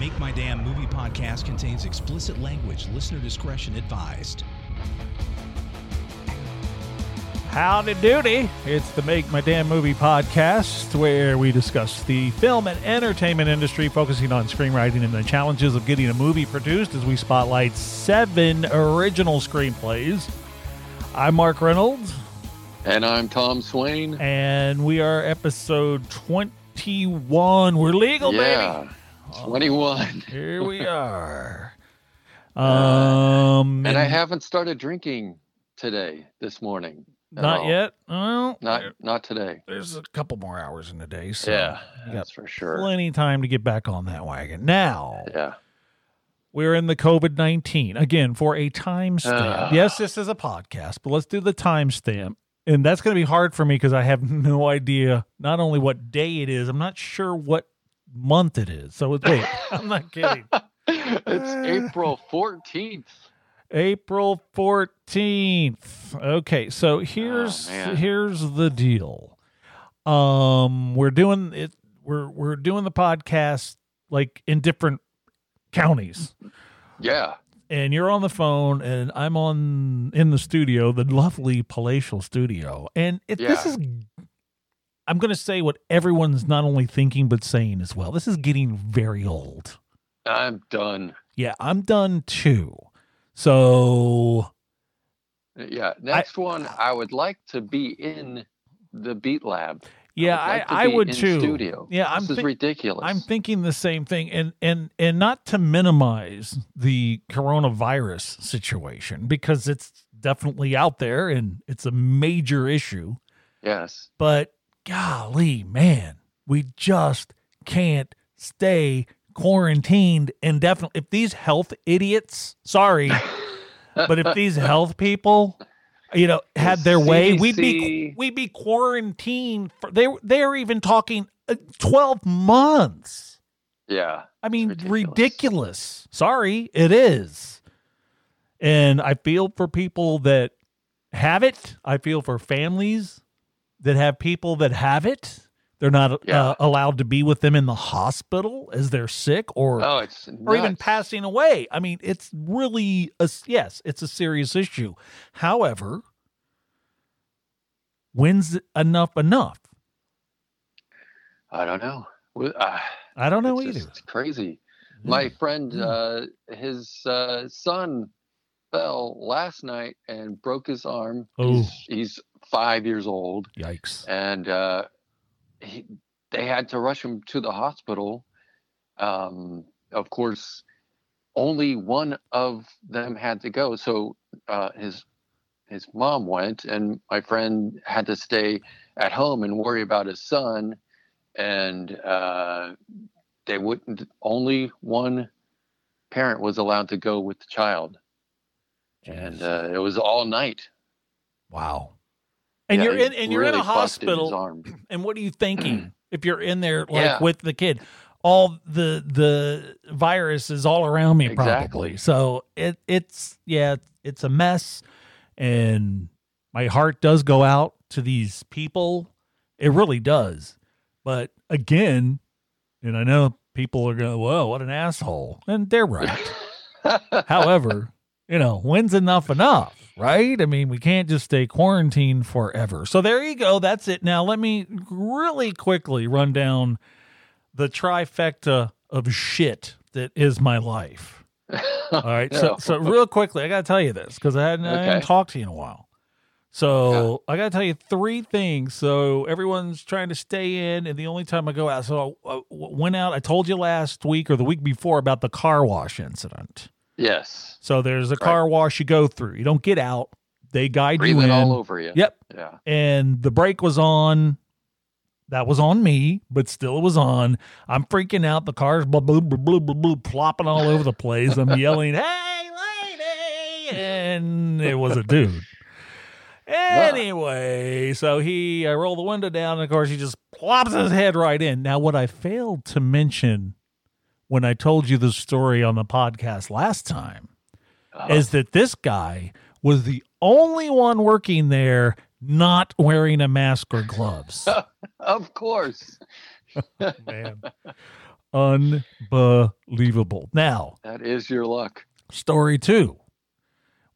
Make My Damn Movie podcast contains explicit language. Listener discretion advised. Howdy doody. It's the Make My Damn Movie podcast where we discuss the film and entertainment industry, focusing on screenwriting and the challenges of getting a movie produced as we spotlight seven original screenplays. I'm Mark Reynolds. And I'm Tom Swain. And we are episode 21. We're legal, yeah, baby. 21. Here we are. Um, and I haven't started drinking today, this morning. Not all. yet. Well, Not not today. there's a couple more hours in the day, so Yeah, you got that's for sure. plenty of time to get back on that wagon. Now Yeah. we're in the COVID nineteen again for a timestamp. Ugh. yes, this is a podcast, but let's do the timestamp, and that's going to be hard for me because I have no idea not only what day it is, I'm not sure what month it is. So it's- wait, I'm not kidding. it's April 14th. April 14th. Okay, so here's Oh, here's the deal. Um we're doing it we're we're doing the podcast like in different counties. Yeah. And you're on the phone and I'm on in the studio, the lovely palatial studio. And it, this is I'm going to say what everyone's not only thinking but saying as well. This is getting very old. I'm done. Yeah, I'm done too. So Yeah. Next one, I would like to be in the Beat Lab. yeah, would I, like to I be would in too. Studio. Yeah, this I'm is thi- ridiculous. I'm thinking the same thing, and and and not to minimize the coronavirus situation because it's definitely out there and it's a major issue. yes. But golly, man, we just can't stay quarantined indefinitely. If these health idiots, sorry, but if these health people, you know, had their way, we'd be we'd be quarantined. For, they they're even talking uh, twelve months. Yeah. I mean, ridiculous. ridiculous. Sorry, it is. And I feel for people that have it. I feel for families that have people that have it. They're not Yeah. uh, allowed to be with them in the hospital as they're sick or Oh, it's or even passing away. I mean, it's really a yes, it's a serious issue. However, when's enough enough? I don't know. Uh, I don't know it's either. just crazy. My friend, Mm. uh, his uh, son fell last night and broke his arm. Oh. He's, he's five years old, Yikes. and uh, he, they had to rush him to the hospital. Um, of course, only one of them had to go, so uh, his his mom went, and my friend had to stay at home and worry about his son. And uh, they wouldn't. Only one parent was allowed to go with the child, and uh, it was all night. Wow. And Yeah, you're in and you're in a hospital arm. and what are you thinking if you're in there like Yeah. with the kid? All the the virus is all around me probably. So it it's yeah, it's a mess and my heart does go out to these people. It really does. But again, and I know people are going, "Whoa, what an asshole." And they're right. However, you know, when's enough enough, right? I mean, we can't just stay quarantined forever. So there you go. That's it. Now, let me really quickly run down the trifecta of shit that is my life. All right. So, No. so real quickly, I got to tell you this because I hadn't, I hadn't talked to you in a while. So I got to tell you three things. So everyone's trying to stay in, and the only time I go out, so uh, I I went out. I told you last week or the week before about the car wash incident. Yes, So there's a car wash you go through. You don't get out. They guide breathe you in. all over you. Yep. Yeah. And the brake was on. That was on me, but still it was on. I'm freaking out. The car's blah, blah, blah, blah, blah, blah, plopping all over the place. I'm yelling, hey, lady. And it was a dude. Anyway, so he, I roll the window down, and of course, he just plops his head right in. Now, what I failed to mention when I told you the story on the podcast last time Uh, is that this guy was the only one working there not wearing a mask or gloves. of course. Man. unbelievable. Now, That is your luck. story two.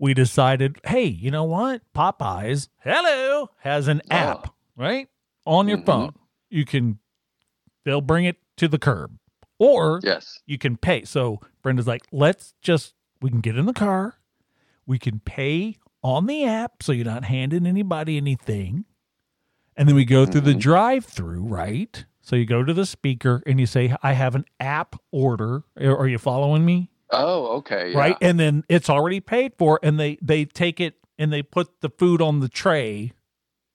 We decided, hey, you know what? Popeyes, hello, has an Oh. app, right? On your Mhm. phone. You can, they'll bring it to the curb or Yes. you can pay. So Brenda's like, let's just, we can get in the car. We can pay on the app so you're not handing anybody anything. And then we go through the Mhm. drive through, right? So you go to the speaker and you say, I have an app order. Are are you following me? Oh, okay. Yeah. Right. And then it's already paid for and they, they take it and they put the food on the tray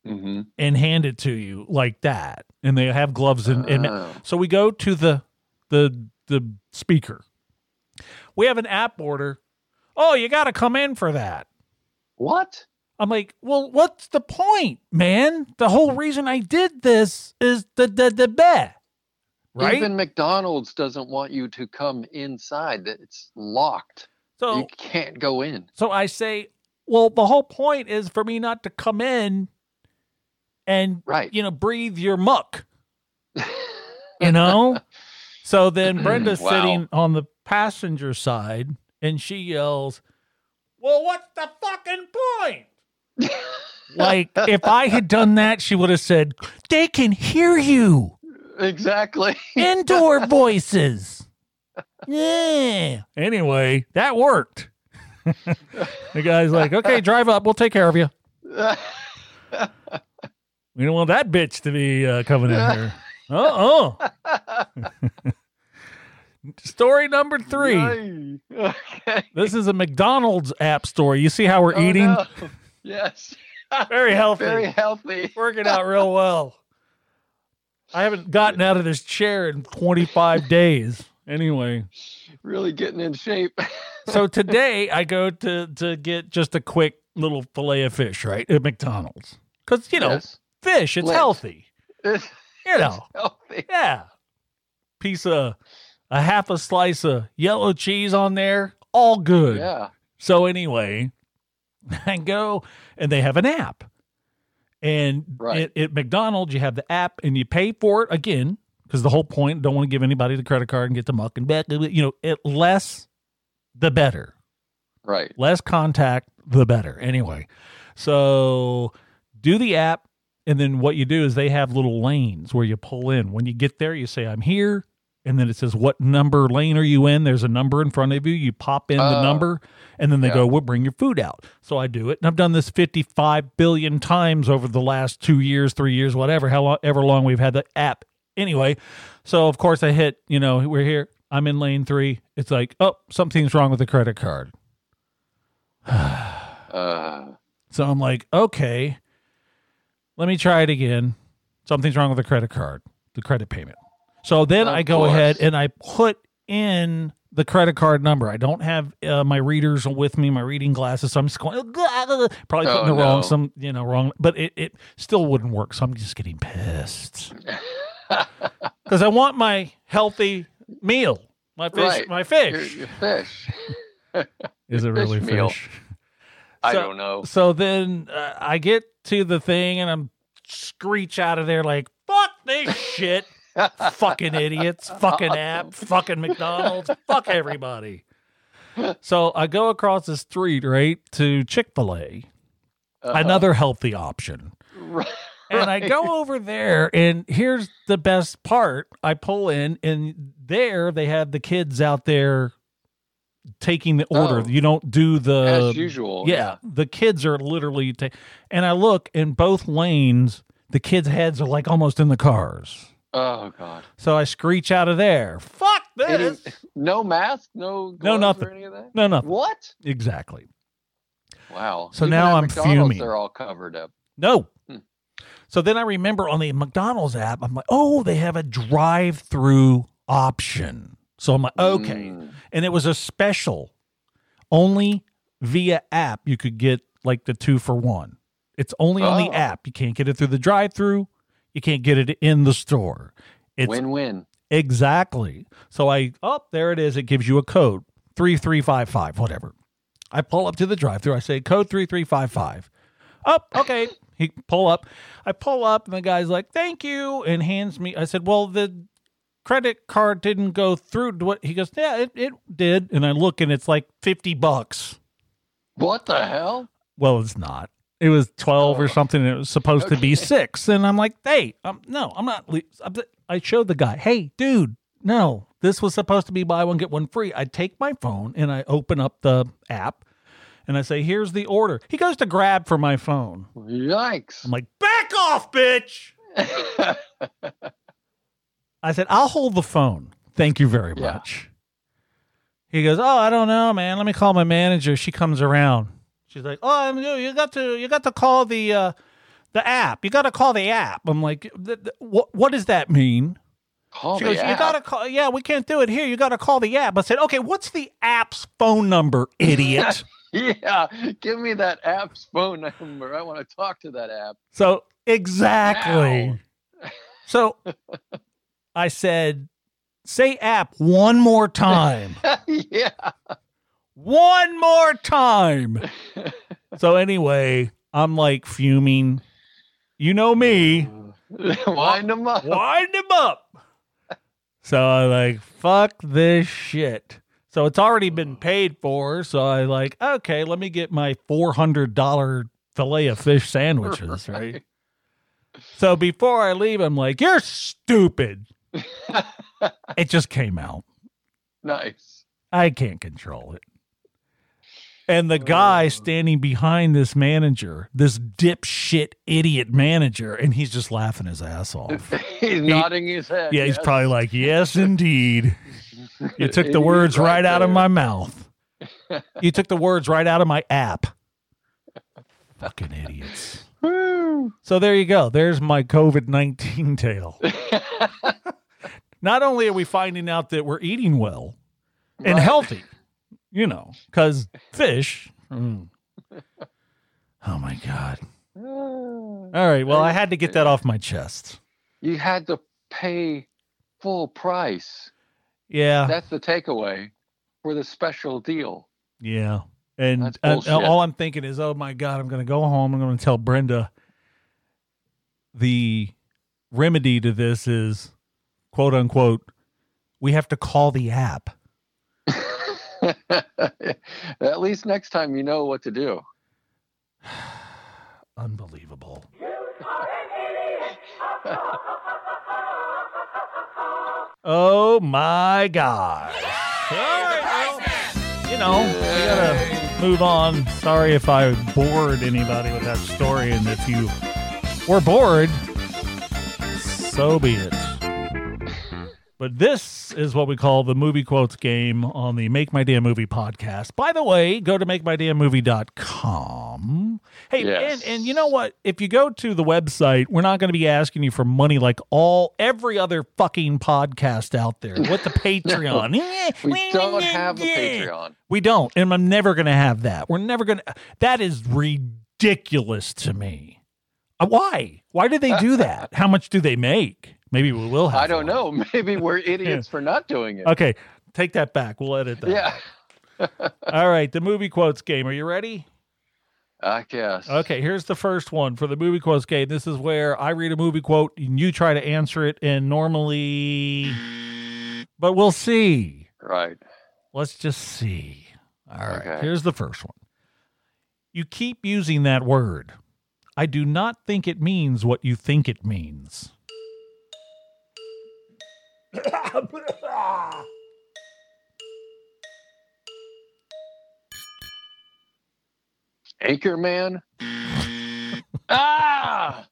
Mm-hmm. and hand it to you like that. And they have gloves and, and Oh. so we go to the the the speaker. We have an app order. Oh, you got to come in for that. What? I'm like, well, what's the point, man? The whole reason I did this is the the the bet, right? Even McDonald's doesn't want you to come inside. That it's locked. so you can't go in. so I say, well, the whole point is for me not to come in and Right. you know breathe your muck. you know? So then Brenda's Wow. sitting on the passenger side and she yells, Well, what's the fucking point? Like, if I had done that, she would have said, They can hear you. exactly. Indoor voices. Yeah. Anyway, that worked. the guy's like, Okay, drive up. We'll take care of you. We don't want that bitch to be uh, coming in here. Uh oh. Story number three. Okay. This is a McDonald's app story. You see how we're Oh, eating? no. Yes. Very healthy. Very healthy. Working out real well. I haven't gotten out of this chair in 25 days. Anyway, Really getting in shape. so today I go to to get just a quick little fillet of fish, right, at McDonald's. Cuz you know, Yes. fish, it's Lent. healthy. It's You know. healthy. Yeah. Piece of a half a slice of yellow cheese on there, all good. Yeah. So anyway, I go and they have an app. And Right. at, at McDonald's, you have the app and you pay for it again because the whole point don't want to give anybody the credit card and get the muck and back. You know, it less the better. Right. Less contact, the better. Anyway, so do the app. And then what you do is they have little lanes where you pull in. When you get there, you say, I'm here. And then it says, What number lane are you in? There's a number in front of you. You pop in the Oh. number, and then they Yeah. go, We'll bring your food out. So I do it. And I've done this 55 billion times over the last two years, three years, whatever, how long, long we've had the app. Anyway, so of course I hit, you know, we're here. I'm in lane three. It's like, Oh, something's wrong with the credit card. Uh, So I'm like, okay, let me try it again. Something's wrong with the credit card, the credit payment. So then Of I go course. ahead and I put in the credit card number. I don't have uh, my readers with me, my reading glasses. So I'm just going, probably putting Oh, the wrong, some, you know, wrong, but it, it still wouldn't work. So I'm just getting pissed because I want my healthy meal, my fish, Right. my fish. your fish. Is it fish really meal. I So- don't know. So then uh, I get to the thing and I'm screech out of there like, fuck this shit. fucking idiots. Fucking app. Fucking McDonald's. fuck everybody. So I go across the street, right, to Chick fil A, Uh-huh. another healthy option. Right. And I go over there, and here's the best part. I pull in, and there they have the kids out there taking the order. Oh. You don't do the As usual. yeah, the kids are literally, ta- and I look in both lanes. The kids' heads are like almost in the cars. Oh God. So I screech out of there. Fuck this! no mask, no No, nothing. or any of that. No, nothing. What? Exactly. Wow. So Even now I'm McDonald's, fuming. They're all covered up. No. Hmm. So then I remember on the McDonald's app, I'm like, oh, they have a drive-through option. So I'm like, okay. Mm. And it was a special. Only via app you could get like the two for one. It's only on the Oh. app. You can't get it through the drive-through. You can't get it in the store. It's Win-win. Exactly. So I, oh, there it is. It gives you a code 3355, whatever. I pull up to the drive through. I say, code 3355. Oh, okay. He pull up. I pull up, and the guy's like, thank you, and hands me. I said, well, the credit card didn't go through. What he goes, yeah, it, it did. And I look and it's like 50 bucks. What the hell? Well, it's not. It was 12 or something. And it was supposed to be six. And I'm like, hey, um, no, I'm not. I showed the guy, hey, dude, no, this was supposed to be buy one, get one free. I take my phone and I open up the app and I say, here's the order. He goes to grab for my phone. Yikes. I'm like, back off, bitch. I said, I'll hold the phone. Thank you very Yeah. much. He goes, Oh, I don't know, man. Let me call my manager. She comes around. She's like, Oh, I'm- you you got to you got to call the uh, the app. You got to call the app. I'm like, "Th- th- what what does that mean? Call She goes, You got to call. Yeah, we can't do it here. You got to call the app. I said, Okay, what's the app's phone number, idiot? Yeah, give me that app's phone number. I want to talk to that app. So exactly. Ow. So I said, say app one more time. yeah. one more time. so anyway, I'm like fuming. You know me. Wind them up. Wind him up. So I like, fuck this shit. So it's already been paid for. So I like, okay, let me get my four hundred dollar fillet of fish sandwiches, right? So before I leave, I'm like, you're stupid. It just came out. Nice. I can't control it. And the guy Oh. standing behind this manager, this dipshit idiot manager, and he's just laughing his ass off. he's nodding his head. Yeah, he's probably like, Yes, indeed. You took the words right, out of my mouth. You took the words right out of my app. Fucking idiots. So there you go. There's my COVID 19 tale. Not only are we finding out that we're eating well and Right. healthy, you know, because fish. mm. Oh my God. All right. Well, I had to get that off my chest. You had to pay full price. Yeah. That's the takeaway for the special deal. Yeah. And, and all I'm thinking is, oh my God, I'm going to go home. I'm going to tell Brenda the remedy to this is quote unquote, we have to call the app. At least next time you know what to do. Unbelievable. oh my God. All right, well, you know, we gotta move on. Sorry if I bored anybody with that story, and if you were bored, so be it. But this is what we call the movie quotes game on the Make My Damn Movie podcast. By the way, go to makemydamnmovie.com. Hey, Yes. and, and you know what? If you go to the website, we're not going to be asking you for money like all every other fucking podcast out there with the Patreon. We don't have a Patreon. We don't, and I'm never going to have that. We're never going to. That is ridiculous to me. Uh, Why? Why do they do that? How much do they make? Maybe we will have. I don't know. Maybe we're idiots for not doing it. Okay, take that back. We'll edit that. Yeah. All right, the movie quotes game. Are you ready? I guess. Okay, here's the first one for the movie quotes game. This is where I read a movie quote and you try to answer it, and normally, but we'll see. Right. Let's just see. All right, Okay. here's the first one. You keep using that word. I do not think it means what you think it means. Anchorman. ah.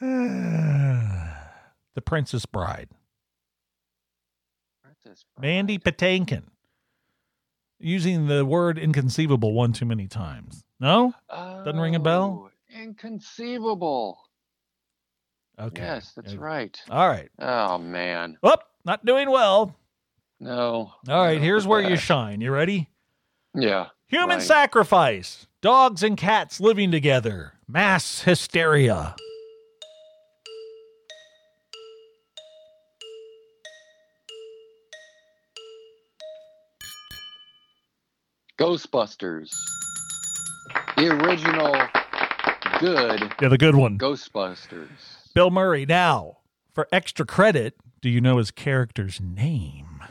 the Princess Bride. Mandy Patinkin. Using the word inconceivable one too many times. No? Doesn't ring a bell? Oh, Inconceivable. Okay. Yes, that's right. All right. Oh man. Oh, not doing well. No. All right, No, here's where you shine. You ready? Yeah. Human Right. sacrifice. Dogs and cats living together. Mass hysteria. Ghostbusters. The original good Yeah, the good one. Ghostbusters. Bill Murray. Now, For extra credit, do you know his character's name?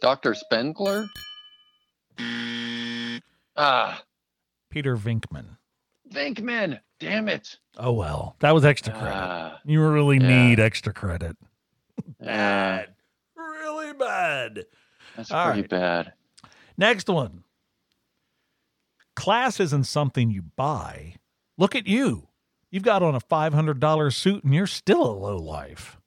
Dr. Spengler? Ah, Peter Venkman. Venkman. Damn it. Oh well, that was extra credit. Ah, you really yeah. need extra credit. Bad. really bad. that's All pretty right. bad. Next one. Class isn't something you buy. Look at you. You've got on a $500 suit and you're still a low life.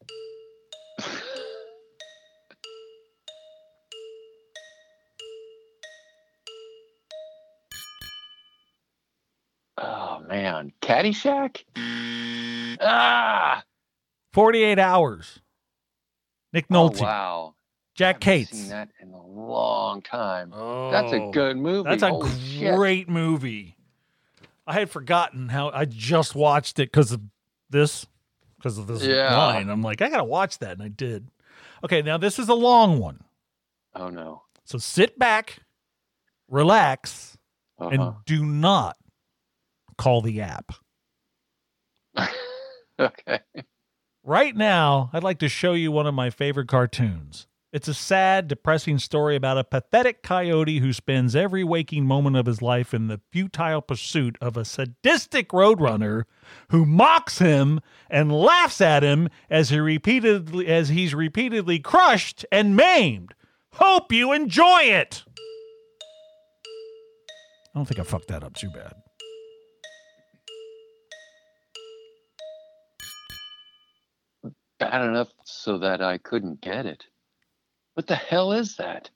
Oh man, Caddyshack. Ah, 48 hours. Nick oh, Nolte, wow. Jack Cates. Seen that in a long time. Oh, That's a good movie. That's a Holy shit. great movie. I had forgotten how I just watched it because of this, because of this Yeah. line. I'm like, I gotta watch that, and I did. Okay, now this is a long one, Oh no. so sit back, relax, Uh-huh. and do not call the app. okay. Right now, I'd like to show you one of my favorite cartoons. It's a sad, depressing story about a pathetic coyote who spends every waking moment of his life in the futile pursuit of a sadistic roadrunner who mocks him and laughs at him as he repeatedly as he's repeatedly crushed and maimed. Hope you enjoy it. I don't think I fucked that up too bad. Bad enough so that I couldn't get it. What the hell is that?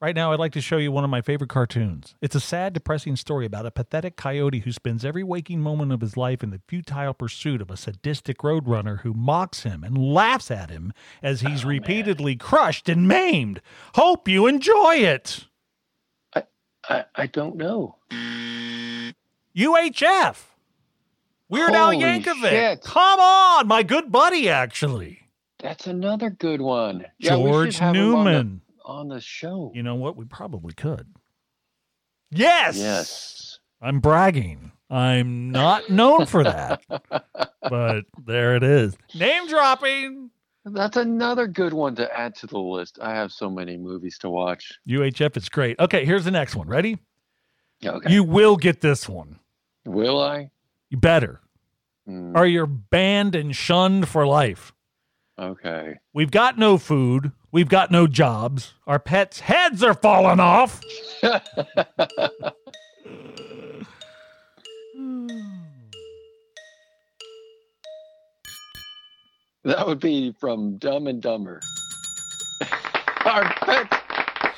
Right now, I'd like to show you one of my favorite cartoons. It's a sad, depressing story about a pathetic coyote who spends every waking moment of his life in the futile pursuit of a sadistic roadrunner who mocks him and laughs at him as he's Oh, man. repeatedly crushed and maimed. Hope you enjoy it. I, I don't know. UHF. Weird Al Holy Yankovic. shit. Come on, my good buddy, actually. That's another good one. Yeah, George have him on the- Newman. on the show. You know what? We probably could. Yes. Yes. I'm bragging. I'm not known for that. but there it is. Name dropping. That's another good one to add to the list. I have so many movies to watch. UHF is great. Okay, here's the next one. Ready? Okay. You will get this one. Will I? You better. Hmm. Or you're banned and shunned for life. Okay. We've got no food. We've got no jobs. Our pets' heads are falling off. that would be from Dumb and Dumber. Our pets'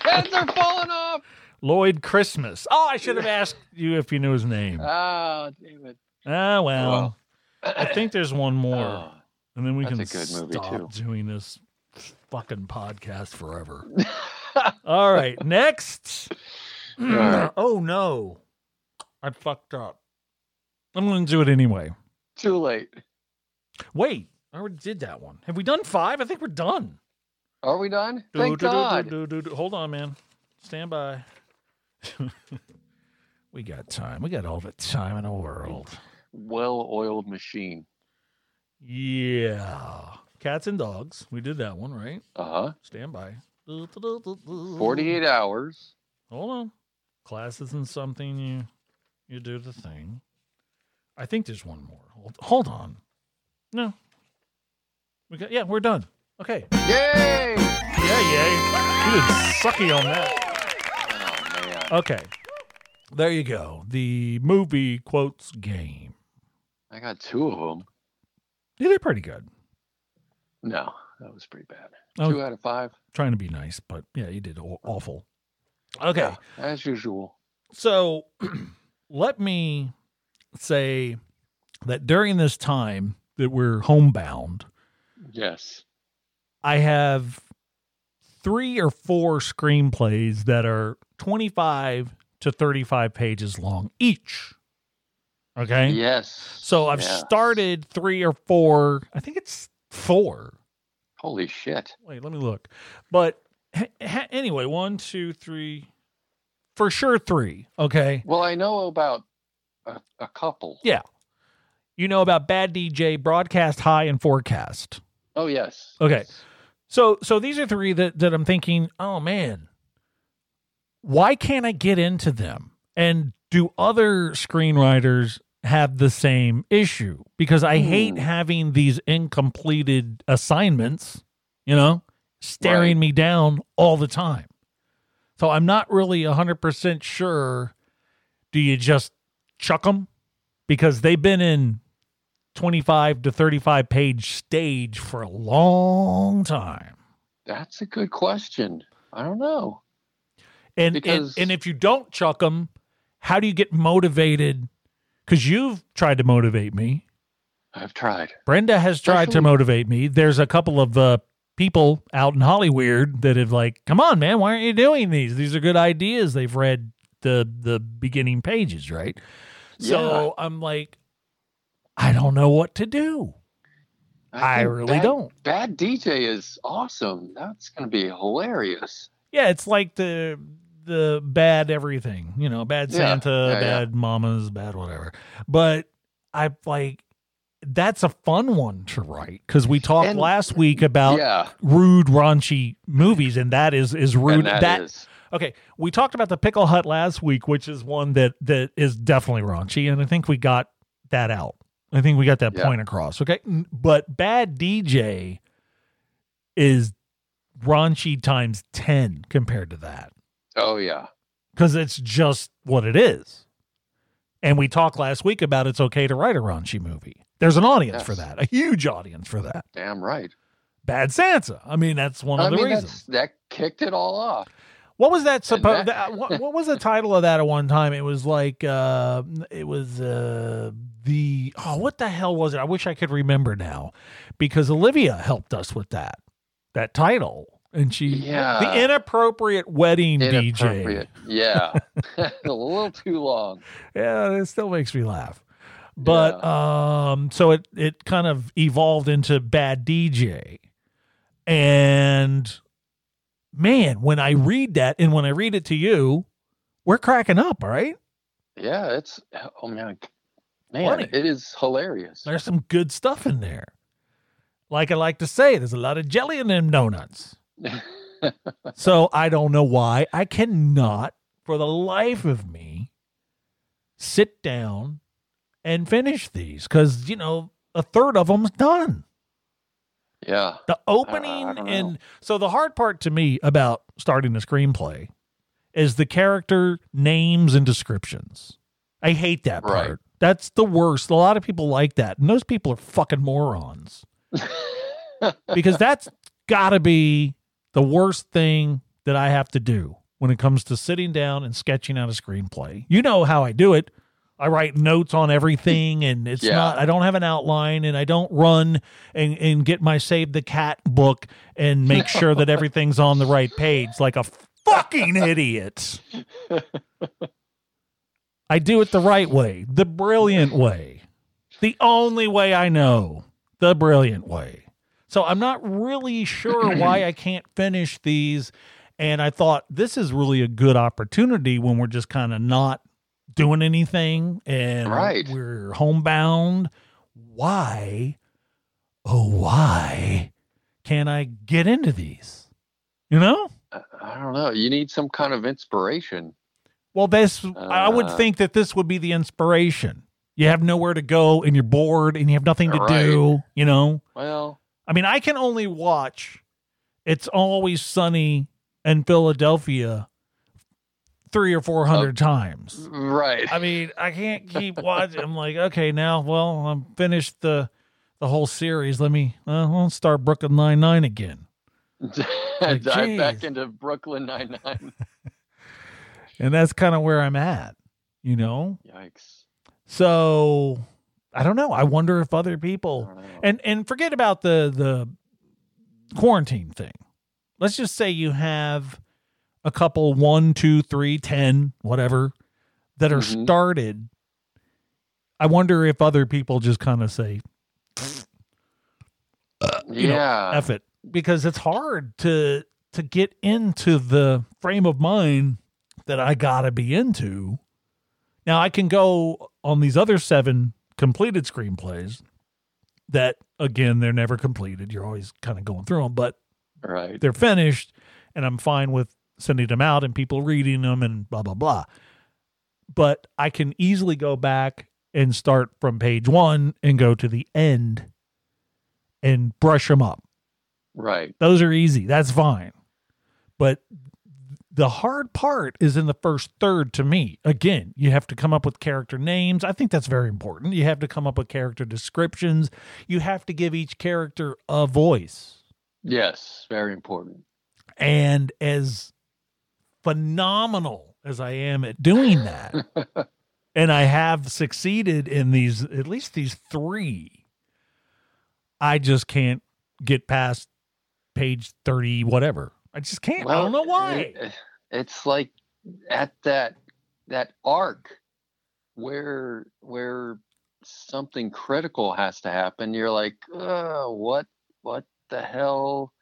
heads are falling off. Lloyd Christmas. Oh, I should have asked you if you knew his name. Ah, damn it. Ah, well, Well. I think there's one more. Oh, And then we That's can a good movie, stop doing this fucking podcast forever. All right, next. right. Oh no, I fucked up. I'm going to do it anyway. too late. Wait, I already did that one. Have we done five? I think we're done. Are we done? Do, Thank do, God. do. Hold on, man. Stand by. we got time. We got all the time in the world. Well-oiled machine. Yeah. Cats and dogs. We did that one, right? Uh-huh. Stand by. Do, do, do, do, do. 48 hours. Hold on. Class isn't something you you do the thing. I think there's one more. Hold, hold on. No. We got yeah, we're done. Okay. Yay! Yeah, yay. You did sucky on that. Oh. Okay. There you go. The movie quotes game. I got two of them. You did pretty good. No, that was pretty bad. Oh. Two out of five. Trying to be nice, but yeah, you did awful. Okay. Yeah, as usual. So let me say that during this time that we're homebound, Yes. I have three or four screenplays that are 25 to 35 pages long each. Okay. Yes. So I've Yeah. started three or four. I think it's four. Holy shit. Wait, let me look. But ha- ha- anyway, one, two, three, for sure three. Okay. Well, I know about a, a couple. Yeah. You know about Bad DJ, Broadcast High, and Forecast. Oh yes. Okay. So so these are three that, that I'm thinking, oh man, why can't I get into them? And do other screenwriters have the same issue? Because I hate having these incompleted assignments, you know, staring Right. me down all the time. So I'm not really 100% sure. Do you just chuck them? Because they've been in 25 to 35 page stage for a long time. That's a good question. I don't know. And, Because- and and if you don't chuck them, how do you get motivated? Because you've tried to motivate me. I've tried. Brenda has tried to motivate me. There's a couple of uh, people out in Hollywood that have like, come on, man, why aren't you doing these? These are good ideas. They've read the the beginning pages, right? Yeah. So I'm like, I don't know what to do. I think really Bad- don't. Bad DJ is awesome. That's going to be hilarious. Yeah, it's like the the bad everything, you know, bad Santa, yeah, yeah. bad mamas, bad whatever. But I like that's a fun one to write because we talked And- last week about yeah. rude, raunchy movies, and that is is rude. And that is. okay. We talked about the Pickle Hut last week, which is one that that is definitely raunchy, and I think we got that out. I think we got that Yeah. point across. Okay, but Bad DJ is raunchy times ten compared to that Oh yeah. because it's just what it is. And we talked last week about it's okay to write a raunchy movie. There's an audience for that, a huge audience for that. Damn right. Bad Santa. I mean, that's one of I the mean, reasons. that kicked it all off. What was that supposed? that- what, what was the title of that at one time? It was like uh it was uh the oh what the hell was it? I wish I could remember now because Olivia helped us with that that title and she Yeah. the inappropriate wedding Inappropriate. DJ. Yeah. a little too long. Yeah, it still makes me laugh. But um so it it kind of evolved into bad DJ. And man, when I read that and when I read it to you, we're cracking up, right? Yeah, it's oh man, man, Funny. it is hilarious. There's some good stuff in there. Like I like to say, there's a lot of jelly in them donuts. so I don't know why I cannot, for the life of me, sit down and finish these because you know a third of them's done. yeah, The opening don't and so the hard part to me about starting a screenplay is the character names and descriptions. I hate that Right. part. That's the worst. A lot of people like that, and those people are fucking morons because that's got to be the worst thing that I have to do when it comes to sitting down and sketching out a screenplay. You know how I do it. I write notes on everything and it's Yeah. not I don't have an outline and I don't run and, and get my save the cat book and make sure that everything's on the right page like a fucking idiot. I do it the right way, the brilliant way. The only way I know, the brilliant way. So I'm not really sure why I can't finish these. And I thought this is really a good opportunity when we're just kind of not doing anything and Right. we're homebound. Why, oh, why can't I get into these? You know? I- don't know. You need some kind of inspiration. Well, this I would Uh. think that this would be the inspiration. You have nowhere to go and you're bored and you have nothing to Right. do, you know? Well, I mean, I can only watch It's Always Sunny in Philadelphia three or four hundred times. right. I mean, I can't keep watching. I'm like, okay, now, well, I'm finished the the whole series. Let me, uh, I'll start Brooklyn Nine Nine again. Dive back into Brooklyn Nine Nine. And that's kind of where I'm at, you know? Yikes. So I don't know. I wonder if other people and and forget about the the quarantine thing. Let's just say you have a couple one, two, three, ten, whatever, that are Mhm. started. I wonder if other people just kind of say, you know, yeah. F it. Because it's hard to to get into the frame of mind that I got to be into. Now I can go on these other seven completed screenplays that again they're never completed. You're always kind of going through them, but Right. they're finished and I'm fine with sending them out and people reading them and blah blah blah. But I can easily go back and start from page 1 and go to the end and brush them up. Right. Those are easy. That's fine. But the hard part is in the first third to me. Again, you have to come up with character names. I think that's very important. You have to come up with character descriptions. You have to give each character a voice. Yes. Very important. And as phenomenal as I am at doing that, and I have succeeded in these, at least these three, I just can't get past page 30, whatever. I just can't. I don't know why. it- it's like at that that arc where where something critical has to happen. You're like, what what the hell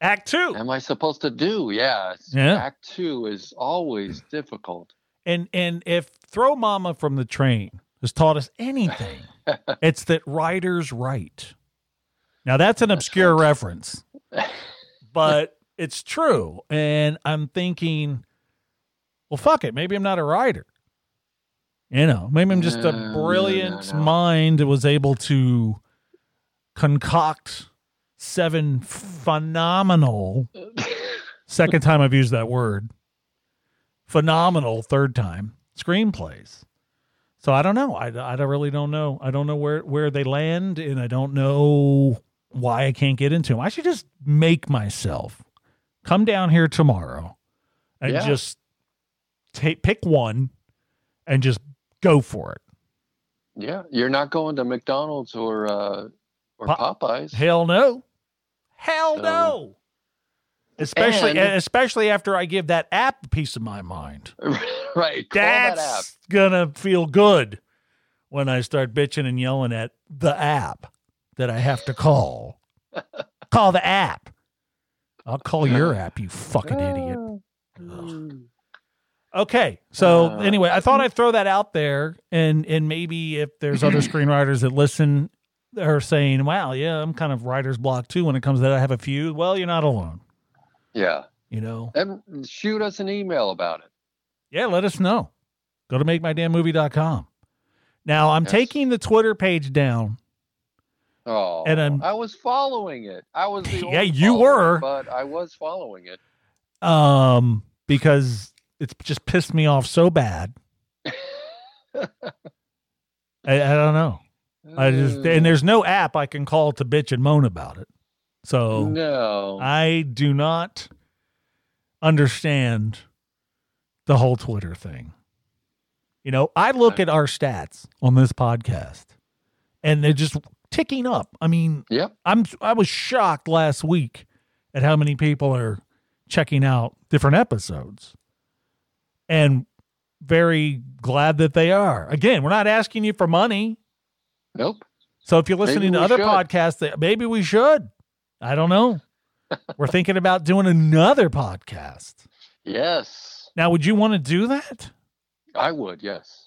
Act two. am I supposed to do? Yeah. Yeah. Act two is always difficult. And and if Throw Mama from the Train has taught us anything, it's that writers write. Now that's an obscure reference, but it's true. And I'm thinking, well, fuck it. Maybe I'm not a writer. You know, maybe I'm just No, a no, no, brilliant no. mind that was able to concoct seven phenomenal second time I've used that word. Phenomenal third time screenplays. So I don't know. I, I really don't know. I don't know where, where they land, and I don't know why I can't get into them. I should just make myself come down here tomorrow and Yeah. just take pick one and just go for it. yeah, you're not going to McDonald's or uh, or Po- Popeyes. Hell no. Hell So- no. Especially And- especially after I give that app a piece of my mind. right. Call that. That's gonna feel good when I start bitching and yelling at the app that I have to call. call the app. I'll call your app, you fucking idiot. Mm. Okay. So Uh, anyway, I thought I'd throw that out there and and maybe if there's other screenwriters that listen are saying, Wow, yeah, I'm kind of writer's block too when it comes to that. I have a few. Well, you're not alone. Yeah. You know? And shoot us an email about it. Yeah, let us know. Go to makemydamnmovie.com. Now I'm Yes. taking the Twitter page down Oh, And I'm- I was following it. I was the Yeah, you were. but I was following it. um because it's just pissed me off so bad. I, I don't know. I just and there's no app I can call to bitch and moan about it. So no. I do not understand the whole Twitter thing. You know, I look at our stats on this podcast and they're just ticking up. I mean, Yep. I'm I was shocked last week at how many people are checking out different episodes. And very glad that they are. Again, we're not asking you for money. Nope. So if you're listening Maybe to other should. podcasts, that maybe we should. I don't know. We're thinking about doing another podcast. Yes. Now, would you want to do that? I would. Yes.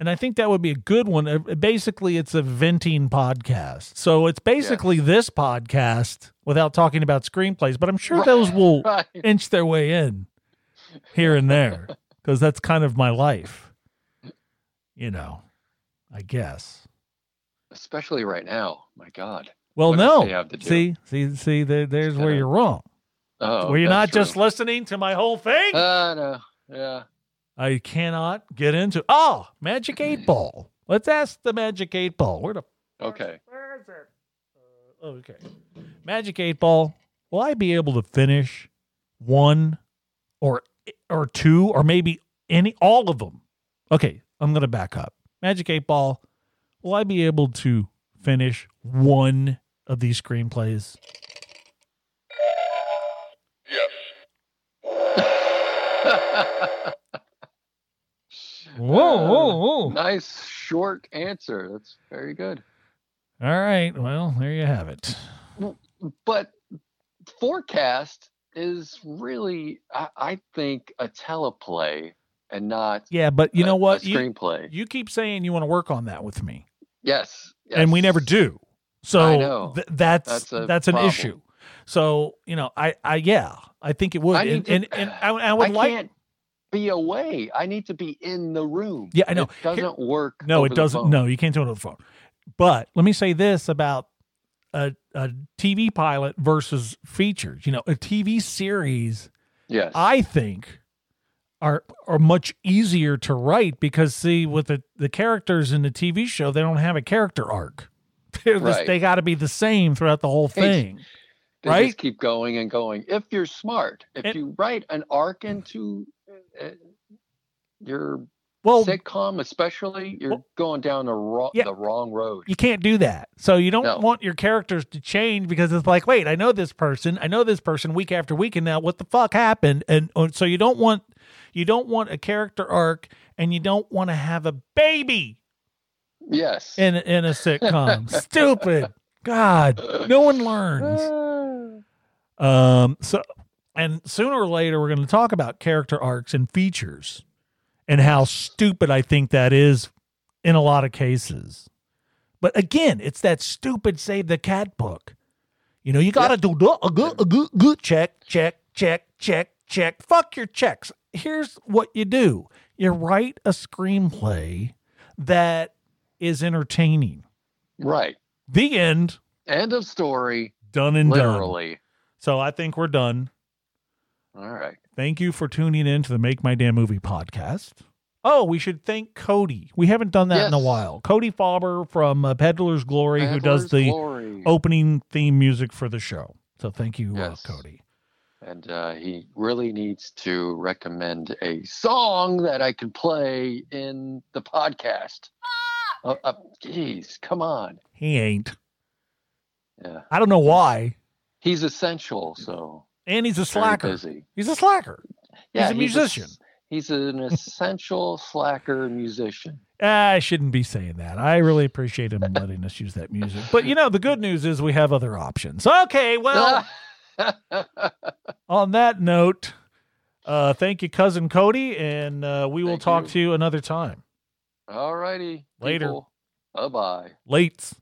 And I think that would be a good one. Uh, Basically, it's a venting podcast. So it's basically this podcast without talking about screenplays, but I'm sure Right. those will Right. inch their way in here and there because that's kind of my life. You know, I guess. Especially right now. My God. Well, What no. do you have to do? See, see, see, there, there's where you're wrong. Oh, Were you not true. just listening to my whole thing? Uh, no. Yeah. I cannot get into. Oh, Magic Eight Ball. Let's ask the Magic Eight Ball. Where the Okay. where is it? Uh, okay, Magic Eight Ball. Will I be able to finish one or or two or maybe any all of them? Okay, I'm gonna back up. Magic Eight Ball. Will I be able to finish one of these screenplays? Whoa, uh, whoa, whoa! nice short answer. That's very good. All right. Well, there you have it. But forecast is really, I, I think, a teleplay and not Yeah, but you a- know what? a You, screenplay. you keep saying you want to work on that with me, yes, and we never do. So I know. th- that's That's a that's an problem. issue. So you know, I I yeah, I think it would, I and to- and, and I, I would I like. Be away. I need to be in the room. Yeah, I know. It doesn't work. No, over it doesn't. No, you can't do it on the phone. But let me say this about a, a TV pilot versus features. You know, a TV series, Yes. I think, are are much easier to write because see, with the the characters in the TV show, they don't have a character arc. They're the- Right. they got to be the same throughout the whole It's- thing. they right? just keep going and going. If you're smart, if you write an arc into your Well, sitcom, especially, you're Well- going down the wrong Yeah. the wrong road. you can't do that. So you don't No. want your characters to change because it's like, wait, I know this person, I know this person week after week, and now what the fuck happened? And uh, so you don't want you don't want a character arc, and you don't want to have a baby Yes. in in a sitcom. Stupid. God, no one learns. Um. So, and sooner or later, we're going to talk about character arcs and features, and how stupid I think that is in a lot of cases. But again, it's that stupid save the cat book. You know, you got to do a good, a good, good check, check, check, check, check. Fuck your checks. Here's what you do: you write a screenplay that is entertaining. right. The end. End of story. Done and done. literally. So I think we're done. All right. Thank you for tuning in to the Make My Damn Movie podcast. Oh, we should thank Cody. We haven't done that in a while. Cody Faber from uh, Peddler's Glory, who does the Glory. opening theme music for the show. So thank you, Yes. uh, Cody. and uh, he really needs to recommend a song that I can play in the podcast. Uh, uh, geez, come on. He ain't. Yeah, I don't know why. he's essential. So And he's a slacker. He's a slacker. Yeah, a musician. s- He's an essential slacker musician. Ah, I shouldn't be saying that. I really appreciate him letting us use that music. But you know, the good news is we have other options. Okay, well, on that note, uh, thank you, cousin Cody, and uh, we will Thank talk you. to you another time. All righty. Later. Bye bye. Lates.